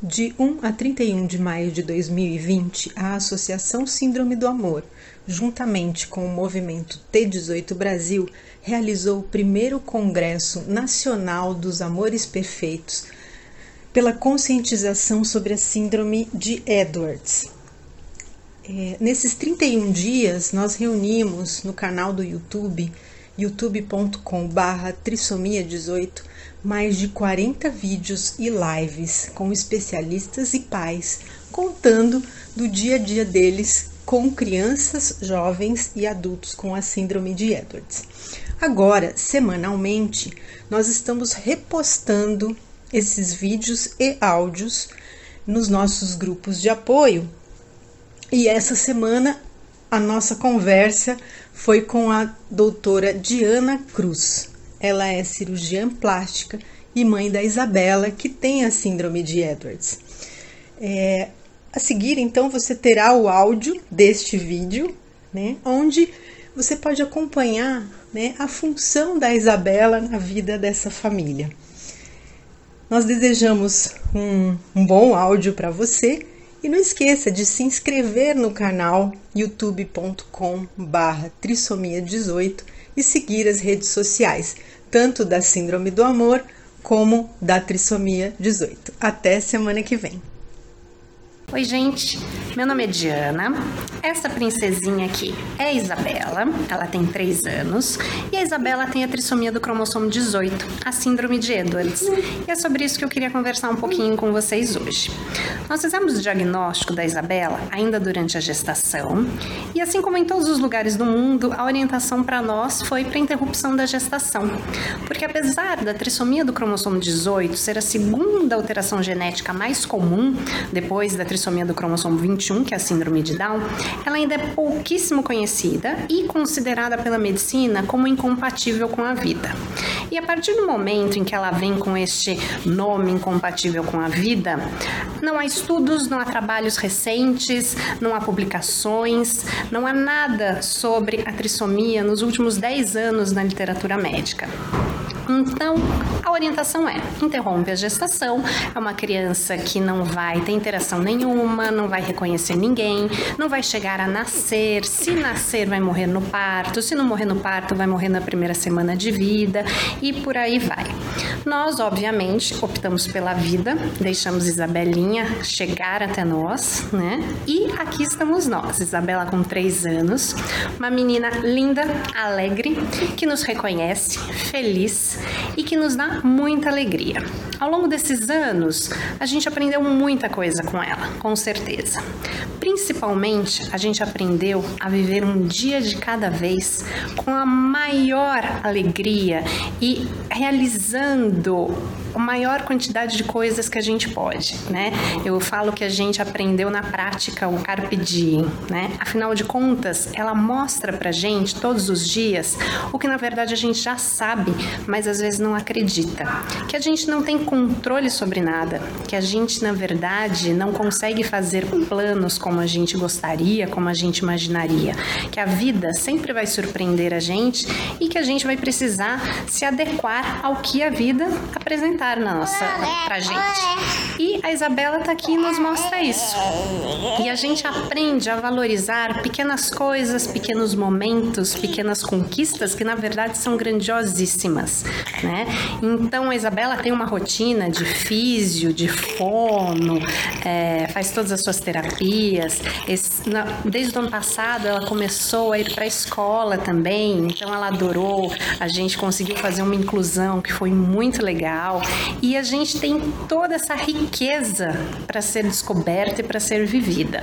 De 1 a 31 de maio de 2020, a Associação Síndrome do Amor, juntamente com o movimento T18 Brasil, realizou o primeiro Congresso Nacional dos Amores Perfeitos pela conscientização sobre a Síndrome de Edwards. É, nesses 31 dias, nós reunimos no canal do YouTube, youtube.com/trissomia18, mais de 40 vídeos e lives com especialistas e pais contando do dia a dia deles com crianças, jovens e adultos com a síndrome de Edwards. Agora, semanalmente, nós estamos repostando esses vídeos e áudios nos nossos grupos de apoio. E essa semana a nossa conversa foi com a doutora Diana Cruz. Ela é cirurgiã plástica e mãe da Isabela, que tem a síndrome de Edwards. É, a seguir, então, você terá o áudio deste vídeo, né, onde você pode acompanhar né, a função da Isabela na vida dessa família. Nós desejamos um, um bom áudio para você e não esqueça de se inscrever no canal youtube.com/trissomia18 e seguir as redes sociais, tanto da Síndrome do Amor como da Trissomia 18. Até semana que vem. Oi, gente. Meu nome é Diana. Essa princesinha aqui é Isabela. Ela tem 3 anos. E a Isabela tem a trissomia do cromossomo 18, a síndrome de Edwards. E é sobre isso que eu queria conversar um pouquinho com vocês hoje. Nós fizemos o diagnóstico da Isabela ainda durante a gestação. E assim como em todos os lugares do mundo, a orientação para nós foi para interrupção da gestação. Porque apesar da trissomia do cromossomo 18 ser a segunda alteração genética mais comum depois da trissomia do cromossomo 21, que é a síndrome de Down, ela ainda é pouquíssimo conhecida e considerada pela medicina como incompatível com a vida. E a partir do momento em que ela vem com este nome incompatível com a vida, não há estudos, não há trabalhos recentes, não há publicações, não há nada sobre a trissomia nos últimos 10 anos na literatura médica. Então, a orientação é: interrompe a gestação. É uma criança que não vai ter interação nenhuma, não vai reconhecer ninguém, não vai chegar a nascer. Se nascer, vai morrer no parto. Se não morrer no parto, vai morrer na primeira semana de vida e por aí vai. Nós, obviamente, optamos pela vida, deixamos Isabelinha chegar até nós, né? E aqui estamos nós, Isabela com três anos, uma menina linda, alegre, que nos reconhece, feliz e que nos dá muita alegria. Ao longo desses anos, a gente aprendeu muita coisa com ela, com certeza. Principalmente, a gente aprendeu a viver um dia de cada vez com a maior alegria e realizando a maior quantidade de coisas que a gente pode, né? Eu falo que a gente aprendeu na prática o carpe diem, né? Afinal de contas, ela mostra pra gente todos os dias o que na verdade a gente já sabe, mas às vezes não acredita. Que a gente não tem controle sobre nada, que a gente na verdade não consegue fazer planos como a gente gostaria, como a gente imaginaria, que a vida sempre vai surpreender a gente e que a gente vai precisar se adequar ao que a vida apresentar na nossa pra gente. E a Isabela tá aqui e nos mostra isso. E a gente aprende a valorizar pequenas coisas, pequenos momentos, pequenas conquistas que na verdade são grandiosíssimas, né? Então a Isabela tem uma rotina de físio, de fono, é, faz todas as suas terapias. Esse, na, desde o ano passado ela começou a ir para a escola também, então ela adorou. A gente conseguiu fazer uma inclusão que foi muito legal e a gente tem toda essa riqueza para ser descoberta e para ser vivida.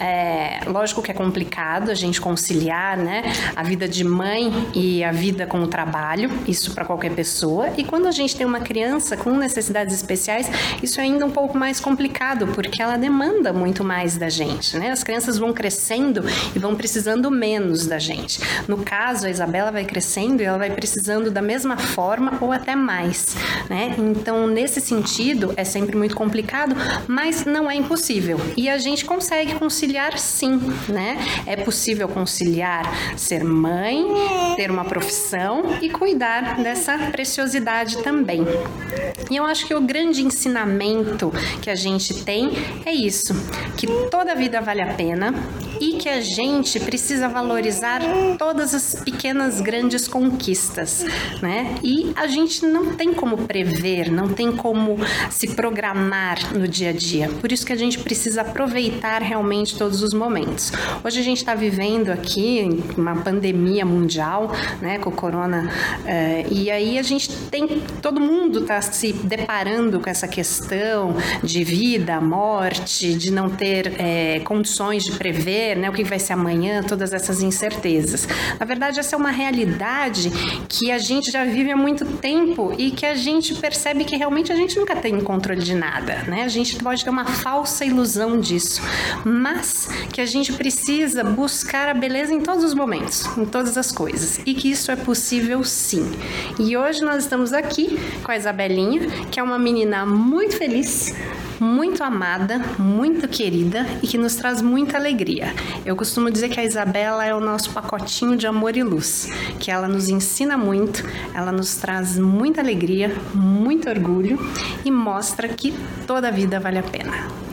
É, lógico que é complicado a gente conciliar, né, a vida de mãe e a vida com o trabalho, isso para qualquer pessoa. E quando a gente tem uma criança com necessidades especiais, isso é ainda um pouco mais complicado, porque ela demanda muito mais da gente, né? As crianças vão crescendo e vão precisando menos da gente. No caso, a Isabela vai crescendo e ela vai precisando da mesma forma ou até mais, né? Né? Então, nesse sentido, é sempre muito complicado, mas não é impossível. E a gente consegue conciliar sim, né? É possível conciliar ser mãe, ter uma profissão e cuidar dessa preciosidade também. E eu acho que o grande ensinamento que a gente tem é isso, que toda vida vale a pena e que a gente precisa valorizar todas as pequenas grandes conquistas, né? E a gente não tem como prever, não tem como se programar no dia a dia. Por isso que a gente precisa aproveitar realmente todos os momentos. Hoje a gente está vivendo aqui uma pandemia mundial, né, com o corona, eh, e aí a gente tem todo mundo está se deparando com essa questão de vida, morte, de não ter eh, condições de prever, né, o que vai ser amanhã, todas essas incertezas. Na verdade, essa é uma realidade que a gente já vive há muito tempo e que a gente percebe que realmente a gente nunca tem controle de nada, né? A gente pode ter uma falsa ilusão disso, mas que a gente precisa buscar a beleza em todos os momentos, em todas as coisas, e que isso é possível sim. E hoje nós estamos aqui com a Isabelinha, que é uma menina muito feliz, muito amada, muito querida e que nos traz muita alegria. Eu costumo dizer que a Isabela é o nosso pacotinho de amor e luz, que ela nos ensina muito, ela nos traz muita alegria, muito orgulho e mostra que toda a vida vale a pena.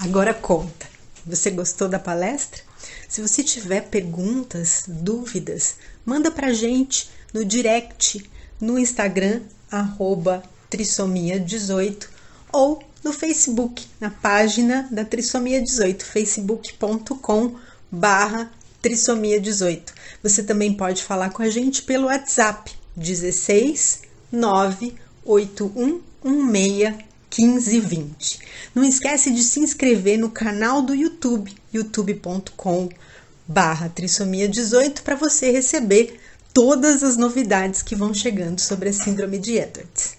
Agora conta. Você gostou da palestra? Se você tiver perguntas, dúvidas, manda pra gente no direct no Instagram arroba trissomia18 ou no Facebook, na página da Trissomia 18, facebook.com barra Trissomia 18. Você também pode falar com a gente pelo WhatsApp 16 981 1520. Não esquece de se inscrever no canal do YouTube, youtube.com barra trissomia 18 para você receber todas as novidades que vão chegando sobre a síndrome de Edwards.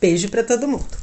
Beijo para todo mundo.